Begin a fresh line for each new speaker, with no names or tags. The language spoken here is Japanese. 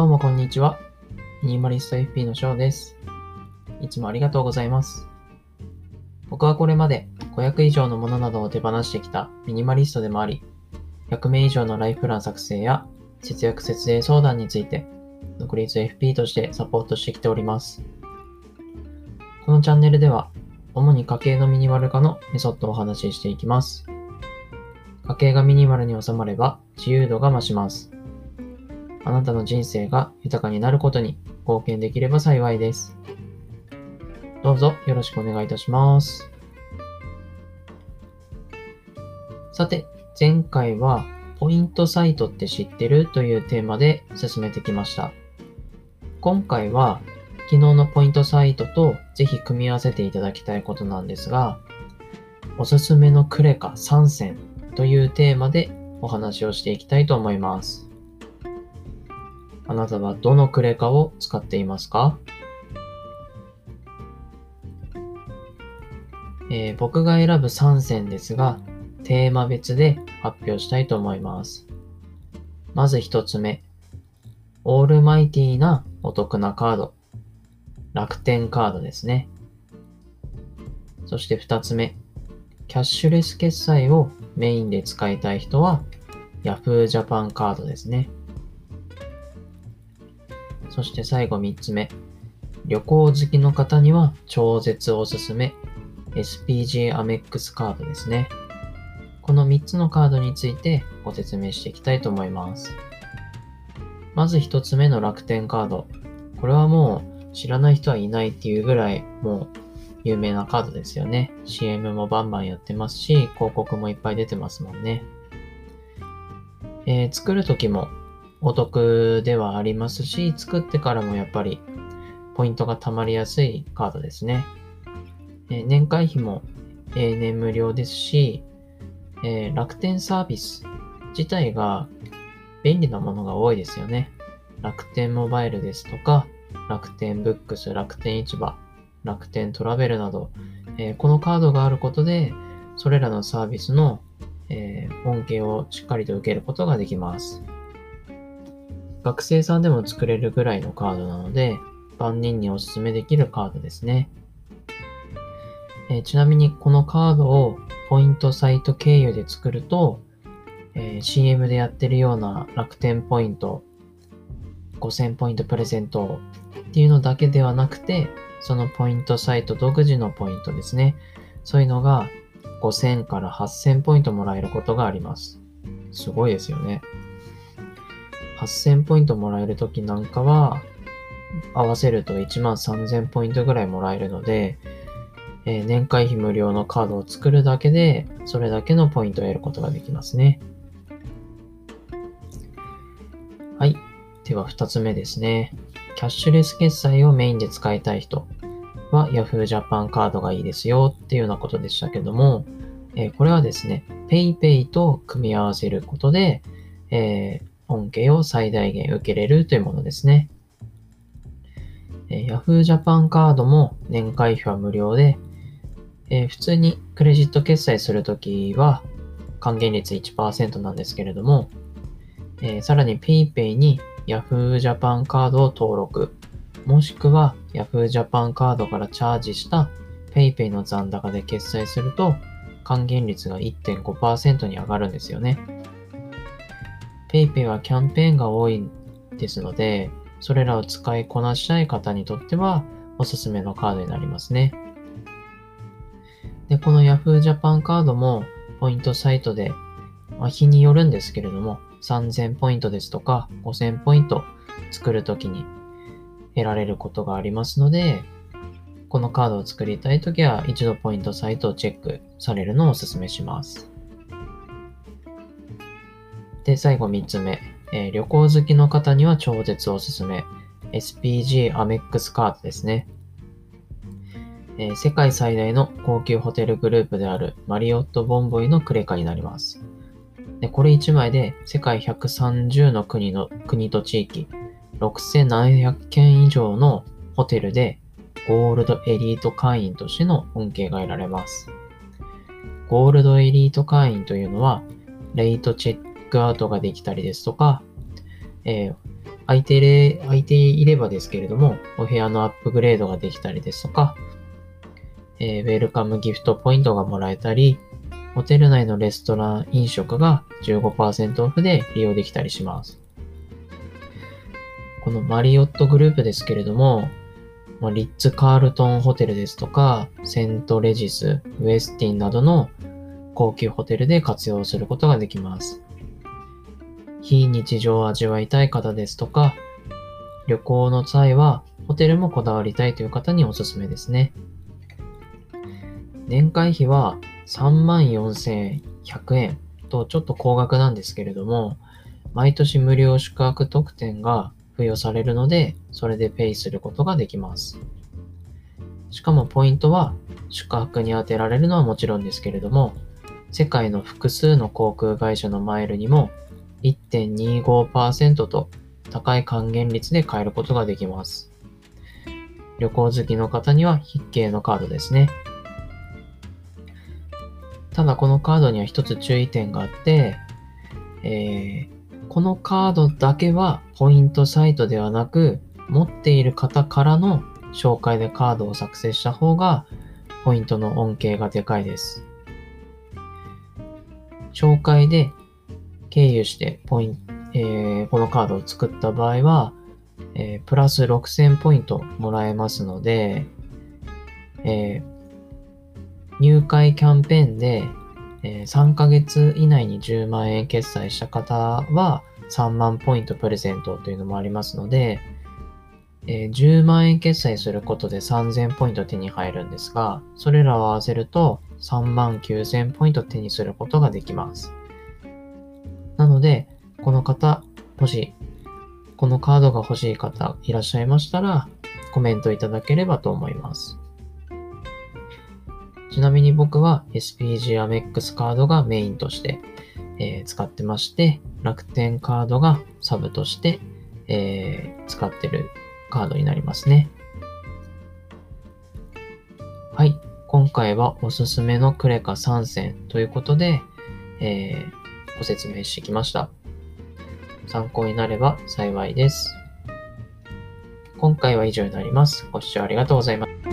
どうもこんにちは。ミニマリスト FP の翔です。いつもありがとうございます。僕はこれまで500以上のものなどを手放してきたミニマリストでもあり、100名以上のライフプラン作成や節約節税相談について独立 FP としてサポートしてきております。このチャンネルでは主に家計のミニマル化のメソッドをお話ししていきます。家計がミニマルに収まれば自由度が増します。あなたの人生が豊かになることに貢献できれば幸いです。どうぞよろしくお願いいたします。さて、前回はポイントサイトって知ってるというテーマで進めてきました。今回は昨日のポイントサイトとぜひ組み合わせていただきたいことなんですが、おすすめのクレカ3選というテーマでお話をしていきたいと思います。あなたはどのクレカを使っていますか、えー僕が選ぶ3選ですが、テーマ別で発表したいと思います。まず1つ目。オールマイティーなお得なカード。楽天カードですね。そして2つ目。キャッシュレス決済をメインで使いたい人は Yahoo Japan カードですね。そして最後3つ目。旅行好きの方には超絶おすすめ SPG アメックスカードですね。この3つのカードについてご説明していきたいと思います。まず1つ目の楽天カード。これはもう知らない人はいないっていうぐらいもう有名なカードですよね。CM もバンバンやってますし、広告もいっぱい出てますもんね。えー作る時もお得ではありますし、作ってからもやっぱりポイントが貯まりやすいカードですね。え年会費も永年無料ですし、え楽天サービス自体が便利なものが多いですよね。楽天モバイルですとか、楽天ブックス、楽天市場、楽天トラベルなど、えこのカードがあることで、それらのサービスの、え恩恵をしっかりと受けることができます。学生さんでも作れるぐらいのカードなので、万人にお勧めできるカードですね。えーちなみにこのカードをポイントサイト経由で作ると、えー CM でやってるような楽天ポイント、5000ポイントプレゼントっていうのだけではなくて、そのポイントサイト独自のポイントですね。そういうのが5000から8000ポイントもらえることがあります。すごいですよね。8000ポイントもらえるときなんかは、合わせると1万3000ポイントぐらいもらえるので、えー年会費無料のカードを作るだけで、それだけのポイントを得ることができますね。はい。では2つ目ですね。キャッシュレス決済をメインで使いたい人は Yahoo Japan カードがいいですよっていうようなことでしたけども、えーこれはですね、PayPay と組み合わせることで、えー恩恵を最大限受けれるというものですね。え Yahoo Japan カードも年会費は無料で、えー普通にクレジット決済するときは還元率1%なんですけれども、えーさらに PayPay に Yahoo Japan カードを登録、もしくは Yahoo Japan カードからチャージした PayPay の残高で決済すると還元率が1.5%に上がるんですよね。PayPay はキャンペーンが多いですので、それらを使いこなしたい方にとってはおすすめのカードになりますね。で、この Yahoo Japan カードもポイントサイトで、まあ、日によるんですけれども、3000ポイントですとか5000ポイント作るときに得られることがありますので、このカードを作りたいときは一度ポイントサイトをチェックされるのをお勧めします。で、最後3つ目。えー旅行好きの方には超絶おすすめ。SPG アメックスカードですね。えー世界最大の高級ホテルグループであるマリオット・ボンボイのクレカになります。でこれ1枚で世界130の国の国と地域、6700件以上のホテルでゴールドエリート会員としての恩恵が得られます。ゴールドエリート会員というのは、レイトチェックアウトができたりですとか、えー空いていれ空いていればですけれども、お部屋のアップグレードができたりですとか、えー、ウェルカムギフトポイントがもらえたり、ホテル内のレストラン飲食が15%オフで利用できたりします。このマリオットグループですけれども、ま、リッツ・カールトンホテルですとか、セント・レジス、ウエスティンなどの高級ホテルで活用することができます。非日常を味わいたい方ですとか、旅行の際はホテルもこだわりたいという方におすすめですね。年会費は34,100円とちょっと高額なんですけれども、毎年無料宿泊特典が付与されるので、それでペイすることができます。しかもポイントは宿泊に充てられるのはもちろんですけれども、世界の複数の航空会社のマイルにも1.25%と高い還元率で買えることができます。旅行好きの方には必携のカードですね。ただこのカードには一つ注意点があって、えー、このカードだけはポイントサイトではなく、持っている方からの紹介でカードを作成した方が、ポイントの恩恵がでかいです。紹介で経由してポイン、えー、このカードを作った場合は、えー、プラス6000ポイントもらえますので、えー入会キャンペーンで、えー、3ヶ月以内に10万円決済した方は3万ポイントプレゼントというのもありますので、えー、10万円決済することで3000ポイント手に入るんですが、それらを合わせると3万9000ポイント手にすることができます。なので、この方、もし、このカードが欲しい方いらっしゃいましたら、コメントいただければと思います。ちなみに僕は SPG アメックスカードがメインとして、えー、使ってまして、楽天カードがサブとして、えー、使ってるカードになりますね。はい。今回はおすすめのクレカ3選ということで、えー、ご説明してきました。参考になれば幸いです。今回は以上になります。ご視聴ありがとうございました。